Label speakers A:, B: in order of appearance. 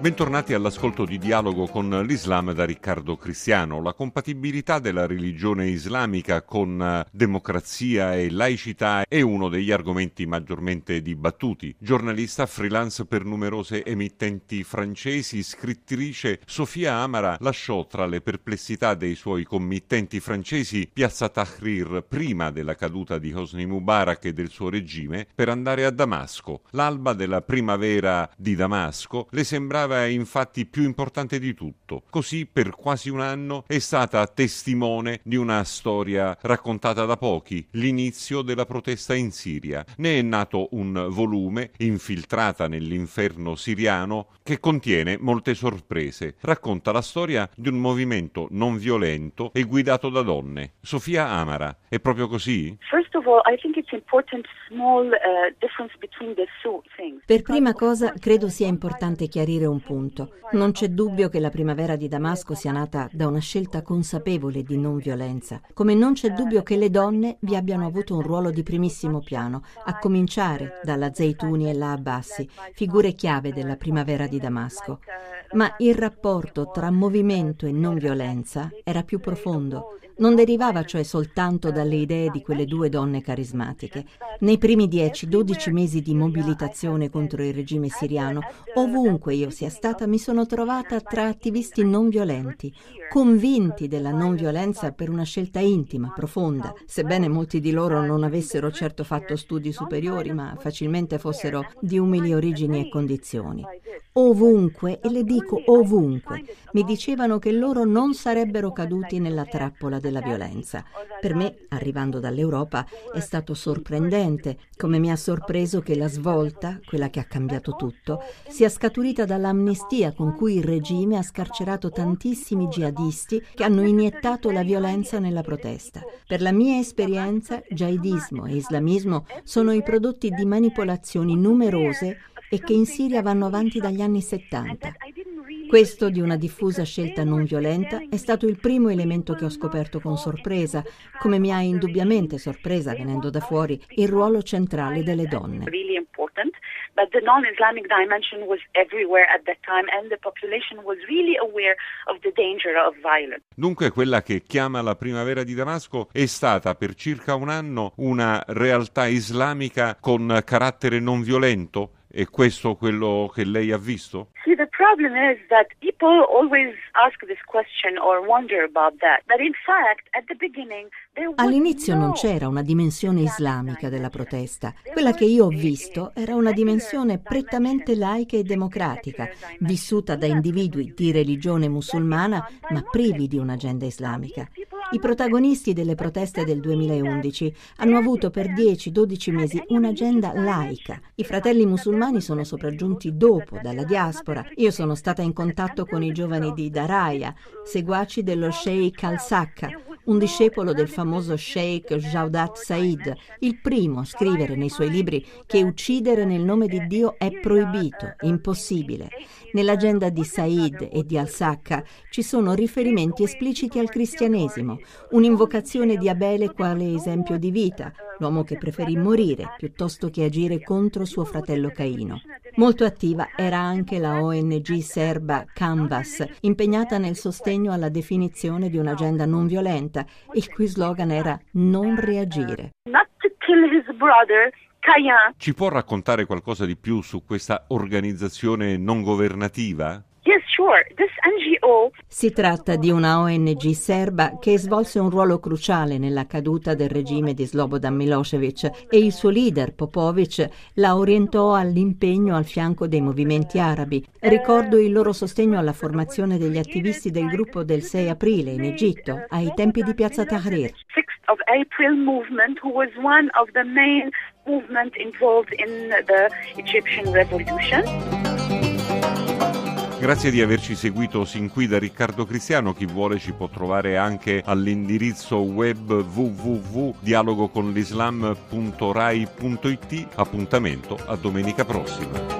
A: Bentornati all'ascolto di dialogo con l'Islam da Riccardo Cristiano. La compatibilità della religione islamica con eh, democrazia e laicità è uno degli argomenti maggiormente dibattuti. Giornalista freelance per numerose emittenti francesi, scrittrice Sofia Amara lasciò tra le perplessità dei suoi committenti francesi Piazza Tahrir prima della caduta di Hosni Mubarak e del suo regime per andare a Damasco. L'alba della primavera di Damasco le sembrava sembrava infatti più importante di tutto. Così per quasi un anno è stata testimone di una storia raccontata da pochi, l'inizio della protesta in Siria. Ne è nato un volume, infiltrata nell'inferno siriano, che contiene molte sorprese. Racconta la storia di un movimento non violento e guidato da donne. Sofia Amara, è proprio così?
B: Per prima cosa credo sia importante chiarire un punto. Non c'è dubbio che la primavera di Damasco sia nata da una scelta consapevole di non violenza, come non c'è dubbio che le donne vi abbiano avuto un ruolo di primissimo piano, a cominciare dalla Zeituni e la Abbassi, figure chiave della primavera di Damasco. Ma il rapporto tra movimento e non violenza era più profondo non derivava cioè soltanto dalle idee di quelle due donne carismatiche. Nei primi 10-12 mesi di mobilitazione contro il regime siriano, ovunque io sia stata, mi sono trovata tra attivisti non violenti, convinti della non violenza per una scelta intima, profonda, sebbene molti di loro non avessero certo fatto studi superiori, ma facilmente fossero di umili origini e condizioni. Ovunque, e le dico ovunque, mi dicevano che loro non sarebbero caduti nella trappola del della violenza. Per me, arrivando dall'Europa, è stato sorprendente, come mi ha sorpreso che la svolta, quella che ha cambiato tutto, sia scaturita dall'amnistia con cui il regime ha scarcerato tantissimi jihadisti che hanno iniettato la violenza nella protesta. Per la mia esperienza, jihadismo e islamismo sono i prodotti di manipolazioni numerose e che in Siria vanno avanti dagli anni 70. Questo di una diffusa scelta non violenta è stato il primo elemento che ho scoperto con sorpresa, come mi ha indubbiamente sorpresa venendo da fuori il ruolo centrale delle donne. But the non-Islamic dimension was everywhere at that time and the population was really aware of the danger of violence.
A: Dunque quella che chiama la primavera di Damasco è stata per circa un anno una realtà islamica con carattere non violento? È questo quello che lei ha visto?
B: See, the problem is that people always ask this question or wonder about that. But in fact, at the beginning, All'inizio non c'era una dimensione islamica della protesta. Quella che io ho visto era una dimensione prettamente laica e democratica, vissuta da individui di religione musulmana ma privi di un'agenda islamica. I protagonisti delle proteste del 2011 hanno avuto per 10-12 mesi un'agenda laica. I fratelli musulmani sono sopraggiunti dopo, dalla diaspora. Io sono stata in contatto con i giovani di Daraya, seguaci dello Sheikh al-Sakka, un discepolo del famoso Sheikh Jaudat Said, il primo a scrivere nei suoi libri che uccidere nel nome di Dio è proibito, impossibile. Nell'agenda di Said e di Al-Sakka ci sono riferimenti espliciti al cristianesimo, un'invocazione di Abele quale esempio di vita, l'uomo che preferì morire piuttosto che agire contro suo fratello Caino. Molto attiva era anche la ONG serba Canvas, impegnata nel sostegno alla definizione di un'agenda non violenta, il cui slogan era non reagire. Not to kill his brother,
A: ci può raccontare qualcosa di più su questa organizzazione non governativa?
B: Si tratta di una ONG serba che svolse un ruolo cruciale nella caduta del regime di Slobodan Milosevic e il suo leader Popovic la orientò all'impegno al fianco dei movimenti arabi. Ricordo il loro sostegno alla formazione degli attivisti del gruppo del 6 aprile in Egitto, ai tempi di Piazza Tahrir. of April movement, who was one of the main movement involved in the Egyptian revolution.
A: Grazie di averci seguito sin qui da Riccardo Cristiano. Chi vuole ci può trovare anche all'indirizzo web www.dialogoconlislam.rai.it. Appuntamento a domenica prossima.